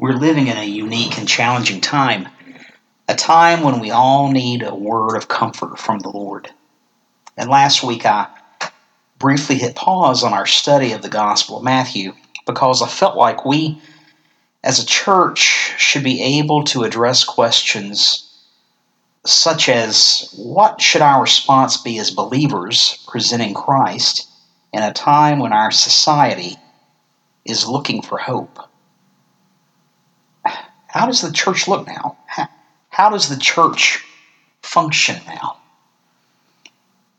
We're living in a unique and challenging time, a time when we all need a word of comfort from the Lord. And last week I briefly hit pause on our study of the Gospel of Matthew because I felt like we, as a church, should be able to address questions such as what should our response be as believers presenting Christ in a time when our society is looking for hope? How does the church look now? How, does the church function now?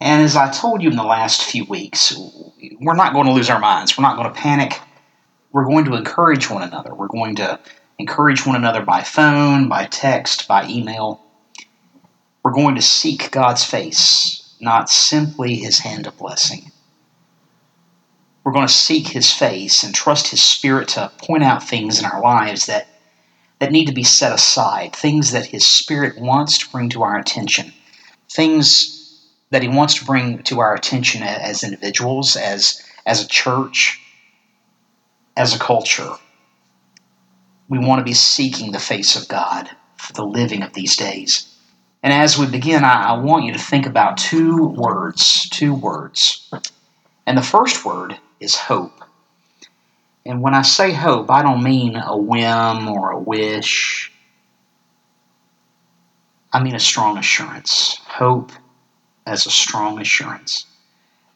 And as I told you in the last few weeks, we're not going to lose our minds. We're not going to panic. We're going to encourage one another. We're going to encourage one another by phone, by text, by email. We're going to seek God's face, not simply His hand of blessing. We're going to seek His face and trust His Spirit to point out things in our lives that that need to be set aside, things that His Spirit wants to bring to our attention, things that He wants to bring to our attention as individuals, as, as a church, as a culture. We want to be seeking the face of God for the living of these days. And as we begin, I, I want you to think about two words, two words. And the first word is hope. And when I say hope, I don't mean a whim or a wish. I mean a strong assurance. Hope as a strong assurance.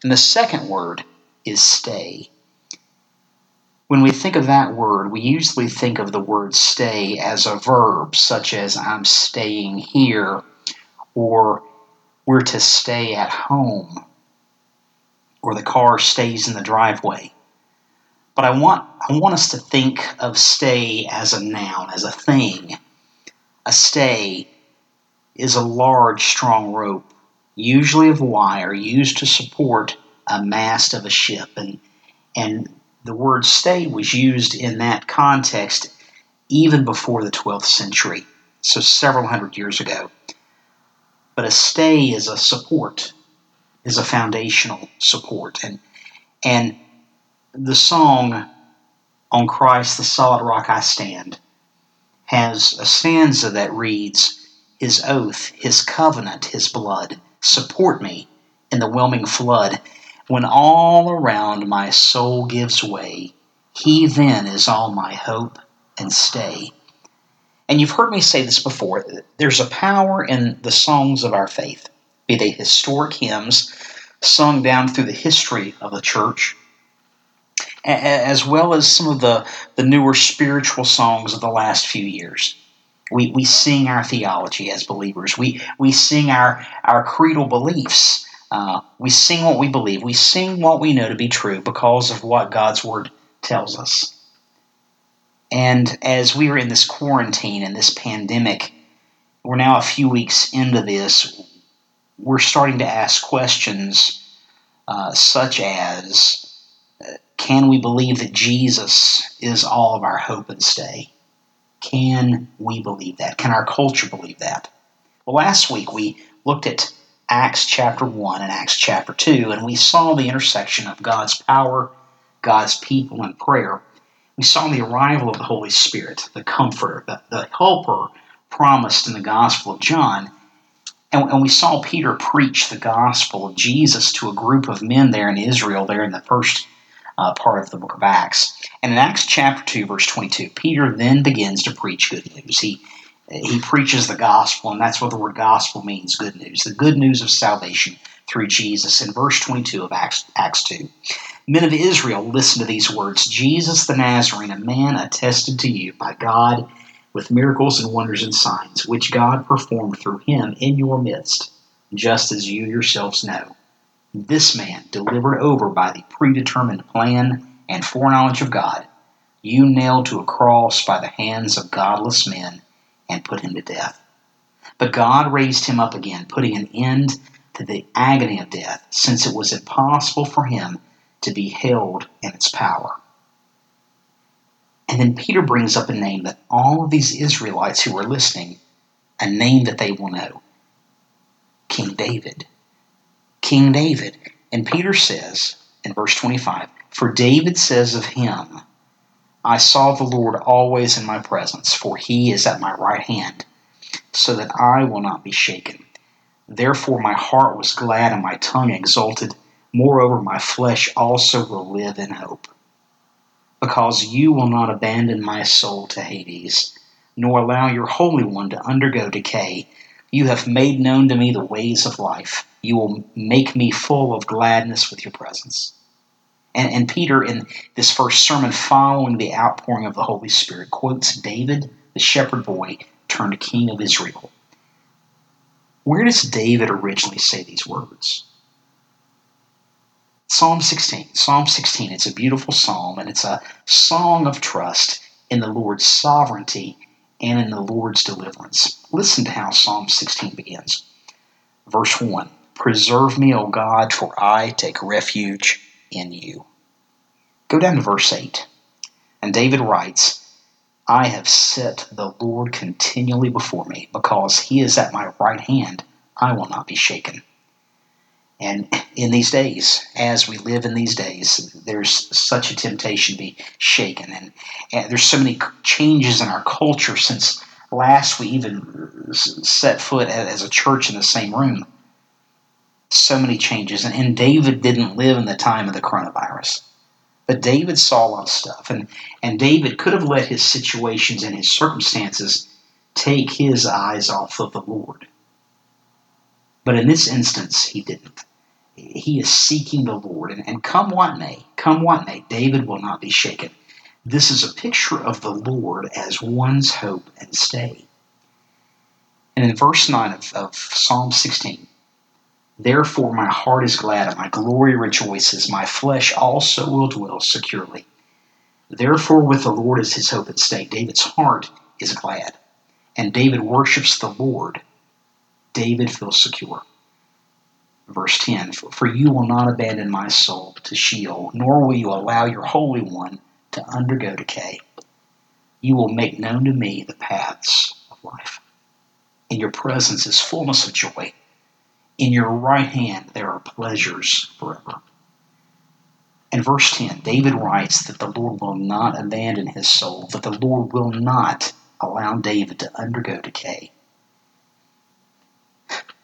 And the second word is stay. When we think of that word, we usually think of the word stay as a verb, such as I'm staying here, or we're to stay at home, or the car stays in the driveway. But I want I want us to think of stay as a noun, as a thing. A stay is a large, strong rope, usually of wire, used to support a mast of a ship. And and the word stay was used in that context even before the 12th century, so several hundred years ago. But a stay is a support, is a foundational support. And and the song On Christ the Solid Rock I Stand has a stanza that reads, His oath, His covenant, His blood support me in the whelming flood. When all around my soul gives way, He then is all my hope and stay. And you've heard me say this before there's a power in the songs of our faith, be they historic hymns sung down through the history of the church as well as some of the, the newer spiritual songs of the last few years. We, we sing our theology as believers. We, we sing our, our creedal beliefs. Uh, we sing what we believe. We sing what we know to be true because of what God's Word tells us. And as we are in this quarantine and this pandemic, we're now a few weeks into this, we're starting to ask questions uh, such as can we believe that Jesus is all of our hope and stay? Can we believe that? Can our culture believe that? Well, last week we looked at Acts chapter 1 and Acts chapter 2, and we saw the intersection of God's power, God's people, and prayer. We saw the arrival of the Holy Spirit, the comforter, the, the helper promised in the Gospel of John. And, and we saw Peter preach the gospel of Jesus to a group of men there in Israel, there in the first uh, part of the book of Acts. And in Acts chapter 2, verse 22, Peter then begins to preach good news. He, he preaches the gospel, and that's what the word gospel means good news. The good news of salvation through Jesus. In verse 22 of Acts, Acts 2, men of Israel, listen to these words Jesus the Nazarene, a man attested to you by God with miracles and wonders and signs, which God performed through him in your midst, just as you yourselves know this man, delivered over by the predetermined plan and foreknowledge of God, you nailed to a cross by the hands of godless men and put him to death. But God raised him up again, putting an end to the agony of death, since it was impossible for him to be held in its power. And then Peter brings up a name that all of these Israelites who are listening, a name that they will know King David. King David. And Peter says in verse 25, For David says of him, I saw the Lord always in my presence, for he is at my right hand, so that I will not be shaken. Therefore my heart was glad and my tongue exulted. Moreover, my flesh also will live in hope. Because you will not abandon my soul to Hades, nor allow your Holy One to undergo decay. You have made known to me the ways of life. You will make me full of gladness with your presence. And, and Peter, in this first sermon following the outpouring of the Holy Spirit, quotes David, the shepherd boy turned king of Israel. Where does David originally say these words? Psalm 16. Psalm 16. It's a beautiful psalm, and it's a song of trust in the Lord's sovereignty and in the Lord's deliverance. Listen to how Psalm 16 begins. Verse 1 Preserve me, O God, for I take refuge in you. Go down to verse 8. And David writes, I have set the Lord continually before me, because he is at my right hand, I will not be shaken. And in these days, as we live in these days, there's such a temptation to be shaken. And, and there's so many changes in our culture since last we even set foot as a church in the same room. So many changes. And, David didn't live in the time of the coronavirus. But David saw a lot of stuff, and, and David could have let his situations and his circumstances take his eyes off of the Lord. But in this instance, he didn't. He is seeking the Lord, and, and come what may, come what may, David will not be shaken. This is a picture of the Lord as one's hope and stay. And in verse 9 of, of Psalm 16, Therefore my heart is glad and my glory rejoices. My flesh also will dwell securely. Therefore, with the Lord is his hope and stay. David's heart is glad. And David worships the Lord. David feels secure. Verse 10 For you will not abandon my soul to Sheol, nor will you allow your Holy One to undergo decay. You will make known to me the paths of life. In your presence is fullness of joy in your right hand there are pleasures forever. In verse 10, David writes that the Lord will not abandon his soul, that the Lord will not allow David to undergo decay.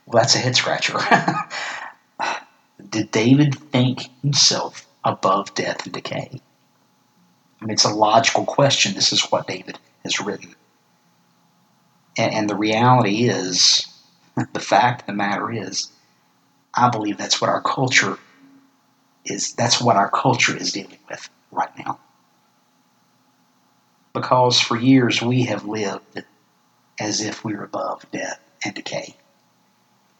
Well, that's a head scratcher. Did David think himself above death and decay? It's a logical question. This is what David has written. And, and the reality is, the fact of the matter is, I believe that's what our culture is. That's what our culture is dealing with right now. Because for years we have lived as if we were above death and decay.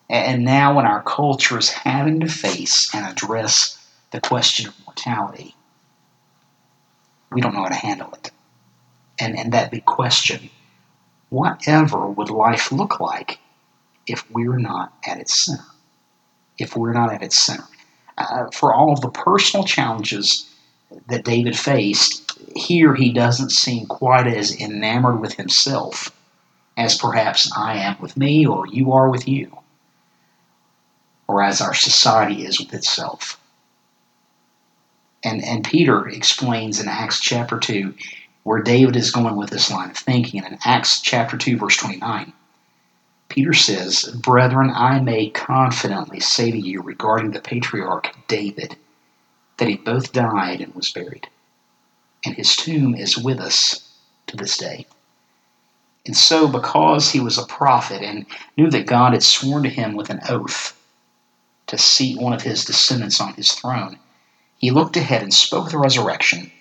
And now, when our culture is having to face and address the question of mortality, we don't know how to handle it. And, and that big question whatever would life look like if we're not at its center. If we're not at its center. Uh, for all of the personal challenges that David faced, here he doesn't seem quite as enamored with himself as perhaps I am with me or you are with you, or as our society is with itself. And, and Peter explains in Acts chapter 2 where David is going with this line of thinking. And in Acts chapter 2, verse 29, Peter says, Brethren, I may confidently say to you regarding the patriarch David that he both died and was buried, and his tomb is with us to this day. And so, because he was a prophet and knew that God had sworn to him with an oath to seat one of his descendants on his throne, he looked ahead and spoke of the resurrection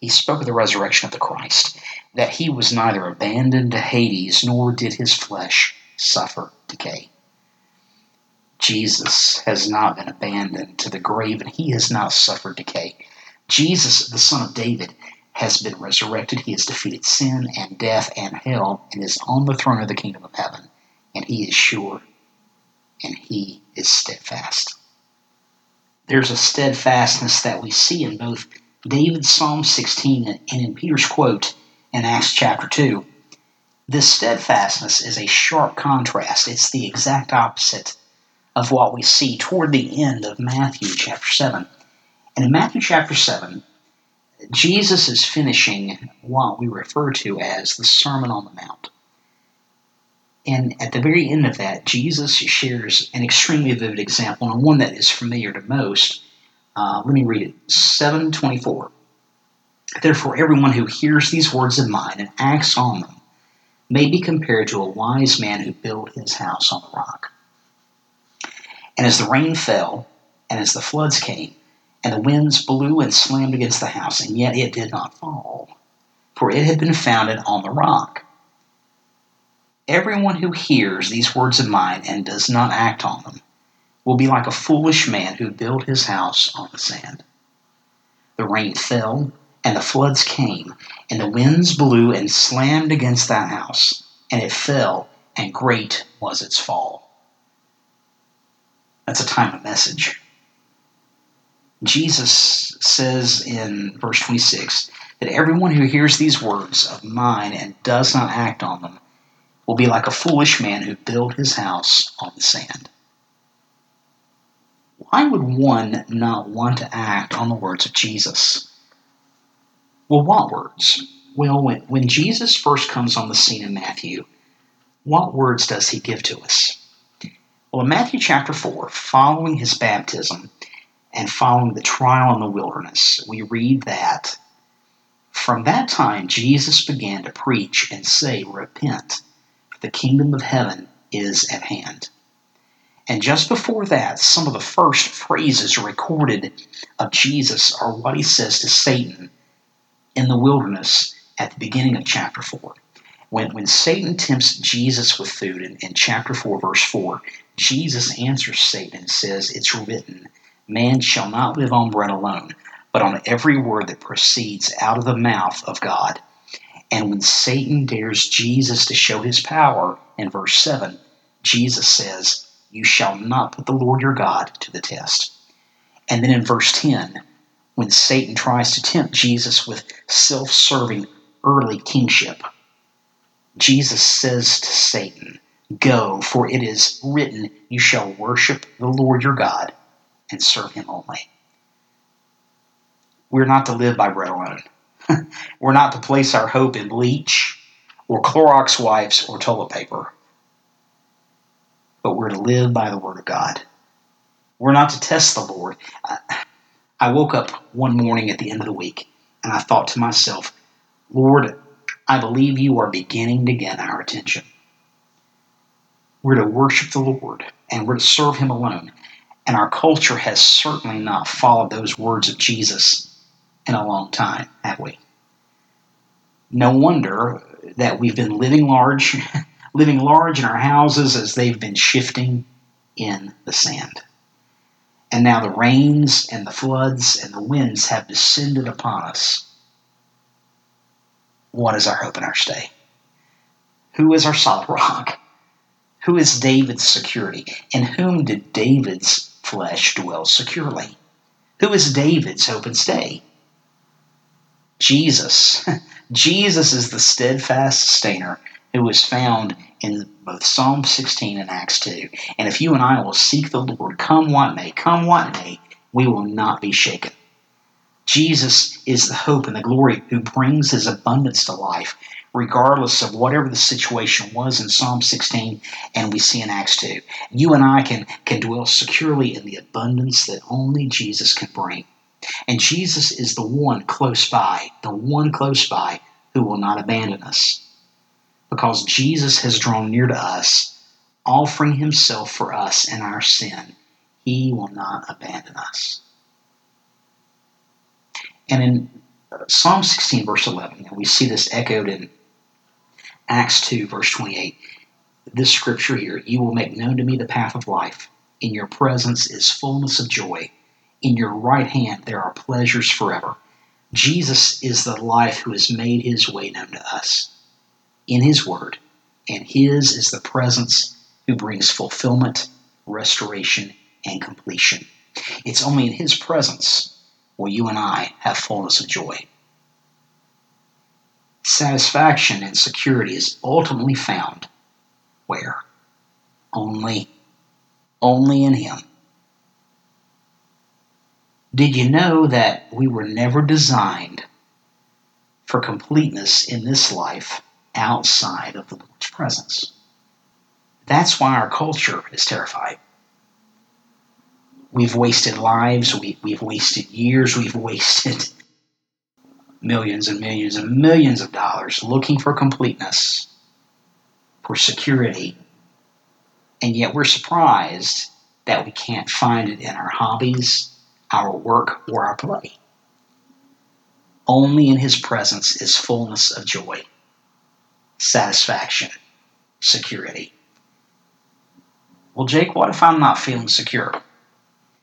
he spoke of the resurrection of the Christ, that he was neither abandoned to Hades nor did his flesh suffer decay. Jesus has not been abandoned to the grave and he has not suffered decay. Jesus, the Son of David, has been resurrected. He has defeated sin and death and hell and is on the throne of the kingdom of heaven. And he is sure and he is steadfast. There's a steadfastness that we see in both David's Psalm 16 and in Peter's quote in Acts chapter 2, this steadfastness is a sharp contrast. It's the exact opposite of what we see toward the end of Matthew chapter 7. And in Matthew chapter 7, Jesus is finishing what we refer to as the Sermon on the Mount. And at the very end of that, Jesus shares an extremely vivid example, and one that is familiar to most. Uh, let me read it 724. Therefore, everyone who hears these words of mine and acts on them may be compared to a wise man who built his house on the rock. And as the rain fell, and as the floods came, and the winds blew and slammed against the house, and yet it did not fall, for it had been founded on the rock. Everyone who hears these words of mine and does not act on them will be like a foolish man who built his house on the sand. The rain fell, and the floods came, and the winds blew and slammed against that house, and it fell, and great was its fall. That's a time of message. Jesus says in verse 26 that everyone who hears these words of mine and does not act on them will be like a foolish man who built his house on the sand. Why would one not want to act on the words of Jesus? Well, what words? Well, when, when Jesus first comes on the scene in Matthew, what words does he give to us? Well, in Matthew chapter 4, following his baptism and following the trial in the wilderness, we read that from that time Jesus began to preach and say, Repent, the kingdom of heaven is at hand. And just before that, some of the first phrases recorded of Jesus are what he says to Satan in the wilderness at the beginning of chapter 4. When, when Satan tempts Jesus with food in, in chapter 4, verse 4, Jesus answers Satan and says, It's written, Man shall not live on bread alone, but on every word that proceeds out of the mouth of God. And when Satan dares Jesus to show his power, in verse 7, Jesus says, You shall not put the Lord your God to the test. And then in verse 10, when Satan tries to tempt Jesus with self serving early kingship. Jesus says to Satan, Go, for it is written, You shall worship the Lord your God and serve him only. We're not to live by bread alone. We're not to place our hope in bleach or Clorox wipes or toilet paper. But we're to live by the Word of God. We're not to test the Lord. I woke up one morning at the end of the week and I thought to myself, Lord, I believe you are beginning to get our attention. We're to worship the Lord and we're to serve Him alone. And our culture has certainly not followed those words of Jesus in a long time, have we? No wonder that we've been living large, living large in our houses as they've been shifting in the sand. And now the rains and the floods and the winds have descended upon us. What is our hope and our stay? Who is our solid rock? Who is David's security? In whom did David's flesh dwell securely? Who is David's hope and stay? Jesus. Jesus is the steadfast sustainer who is found in both Psalm 16 and Acts 2. And if you and I will seek the Lord, come what may, come what may, we will not be shaken. Jesus is the hope and the glory who brings his abundance to life, regardless of whatever the situation was in Psalm 16 and we see in Acts 2. You and I can, can dwell securely in the abundance that only Jesus can bring. And Jesus is the one close by, the one close by who will not abandon us because Jesus has drawn near to us, offering himself for us and our sin. He will not abandon us. And in Psalm 16, verse 11, and we see this echoed in Acts 2, verse 28, this scripture here You will make known to me the path of life. In your presence is fullness of joy. In your right hand there are pleasures forever. Jesus is the life who has made his way known to us in His Word, and His is the presence who brings fulfillment, restoration, and completion. It's only in His presence will you and I have fullness of joy. Satisfaction and security is ultimately found where? Only, only in Him. Did you know that we were never designed for completeness in this life outside of the Lord's presence. That's why our culture is terrified. We've wasted lives, we, we've wasted years, we've wasted millions and millions and millions of dollars looking for completeness, for security, and yet we're surprised that we can't find it in our hobbies, our work, or our play. Only in His presence is fullness of joy, satisfaction, security. Well, Jake, what if I'm not feeling secure?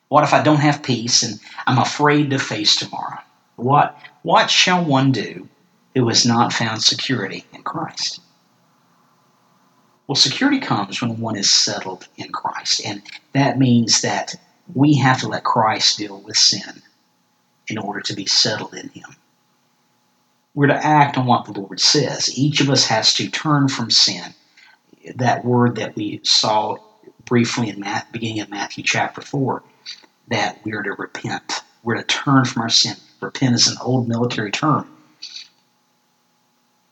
What if I don't have peace and I'm afraid to face tomorrow? What, what shall one do who has not found security in Christ? Well, security comes when one is settled in Christ, and that means that we have to let Christ deal with sin in order to be settled in Him. We're to act on what the Lord says. Each of us has to turn from sin. That word that we saw briefly in the beginning of Matthew chapter 4, that we are to repent. We're to turn from our sin. Repent is an old military term.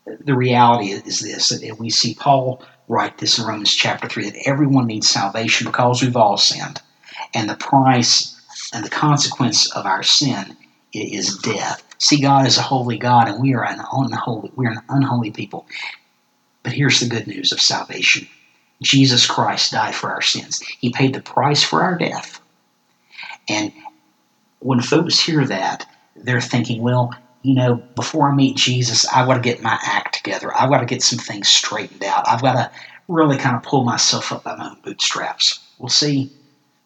The reality is this, that we see Paul write this in Romans chapter 3, that everyone needs salvation because we've all sinned. And the price and the consequence of our sin is death. See, God is a holy God, and we are an unholy, we are an unholy people. But here's the good news of salvation. Jesus Christ died for our sins. He paid the price for our death. And when folks hear that, they're thinking, well, you know, before I meet Jesus, I've got to get my act together. I've got to get some things straightened out. I've got to really kind of pull myself up by my own bootstraps. We'll see,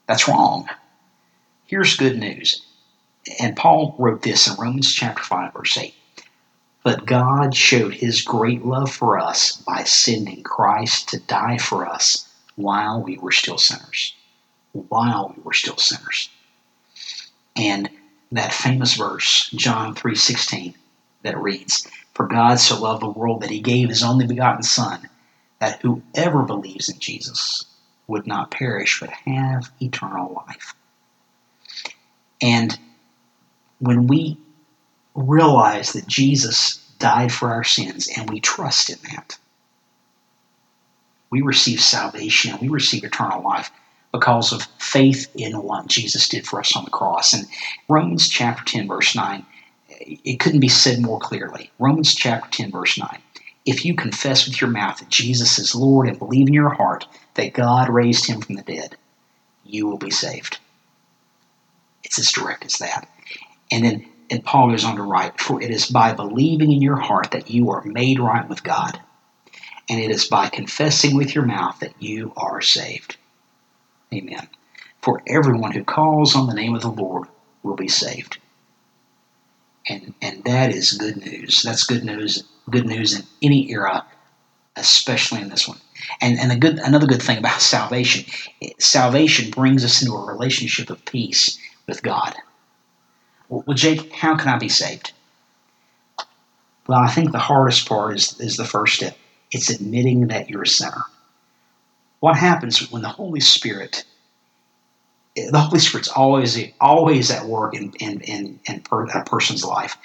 that's wrong. Here's good news. And Paul wrote this in Romans chapter 5, verse 8. But God showed his great love for us by sending Christ to die for us while we were still sinners. While we were still sinners. And that famous verse, John 3:16, that reads, "For God so loved the world that he gave his only begotten son, that whoever believes in Jesus would not perish but have eternal life." And when we realize that Jesus died for our sins and we trust in that, we receive salvation, we receive eternal life because of faith in what Jesus did for us on the cross. And Romans chapter 10, verse 9, it couldn't be said more clearly. Romans chapter 10, verse 9. If you confess with your mouth that Jesus is Lord and believe in your heart that God raised him from the dead, you will be saved. It's as direct as that. And then and Paul goes on to write, For it is by believing in your heart that you are made right with God, and it is by confessing with your mouth that you are saved. Amen. For everyone who calls on the name of the Lord will be saved. And and that is good news. That's good news. Good news in any era, especially in this one. And and a good another good thing about salvation, salvation brings us into a relationship of peace with God. Well, Jake, how can I be saved? Well, I think the hardest part is, is the first step. It's admitting that you're a sinner. What happens when the Holy Spirit, the Holy Spirit's always always at work in, in, in, in a person's life.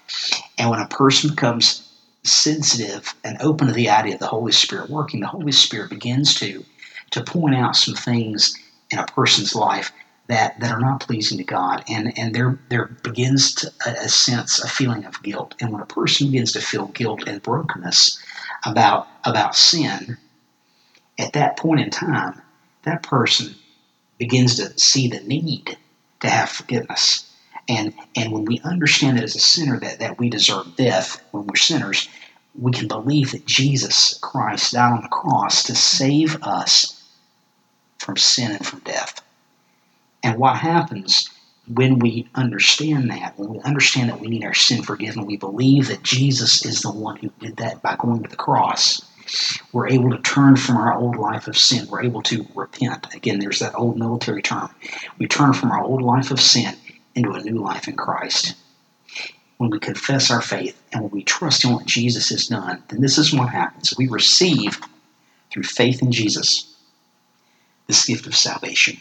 And when a person becomes sensitive and open to the idea of the Holy Spirit working, the Holy Spirit begins to, to point out some things in a person's life that, that are not pleasing to God. And, and there, there begins to, a, a sense, a feeling of guilt. And when a person begins to feel guilt and brokenness about, about sin, at that point in time, that person begins to see the need to have forgiveness. And, and when we understand that as a sinner that, that we deserve death when we're sinners, we can believe that Jesus Christ died on the cross to save us from sin and from death. And what happens when we understand that, when we understand that we need our sin forgiven, we believe that Jesus is the one who did that by going to the cross. We're able to turn from our old life of sin. We're able to repent. Again, there's that old military term. We turn from our old life of sin into a new life in Christ. When we confess our faith and when we trust in what Jesus has done, then this is what happens. We receive, through faith in Jesus, this gift of salvation.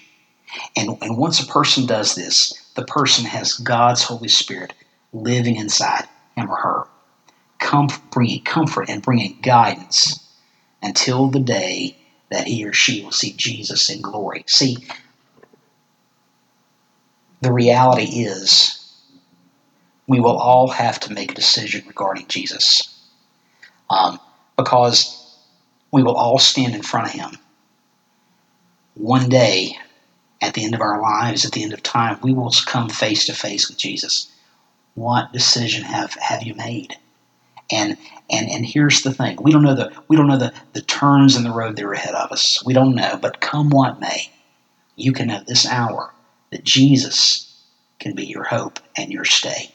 And, and once a person does this, the person has God's Holy Spirit living inside him or her, bringing comfort and bringing guidance until the day that he or she will see Jesus in glory. See, the reality is we will all have to make a decision regarding Jesus um, because we will all stand in front of him. One day, at the end of our lives, at the end of time, we will come face to face with Jesus. What decision have, have you made? And and and here's the thing: we don't know the we don't know the, the turns in the road that are ahead of us. We don't know, but come what may, you can know this hour that Jesus can be your hope and your stay.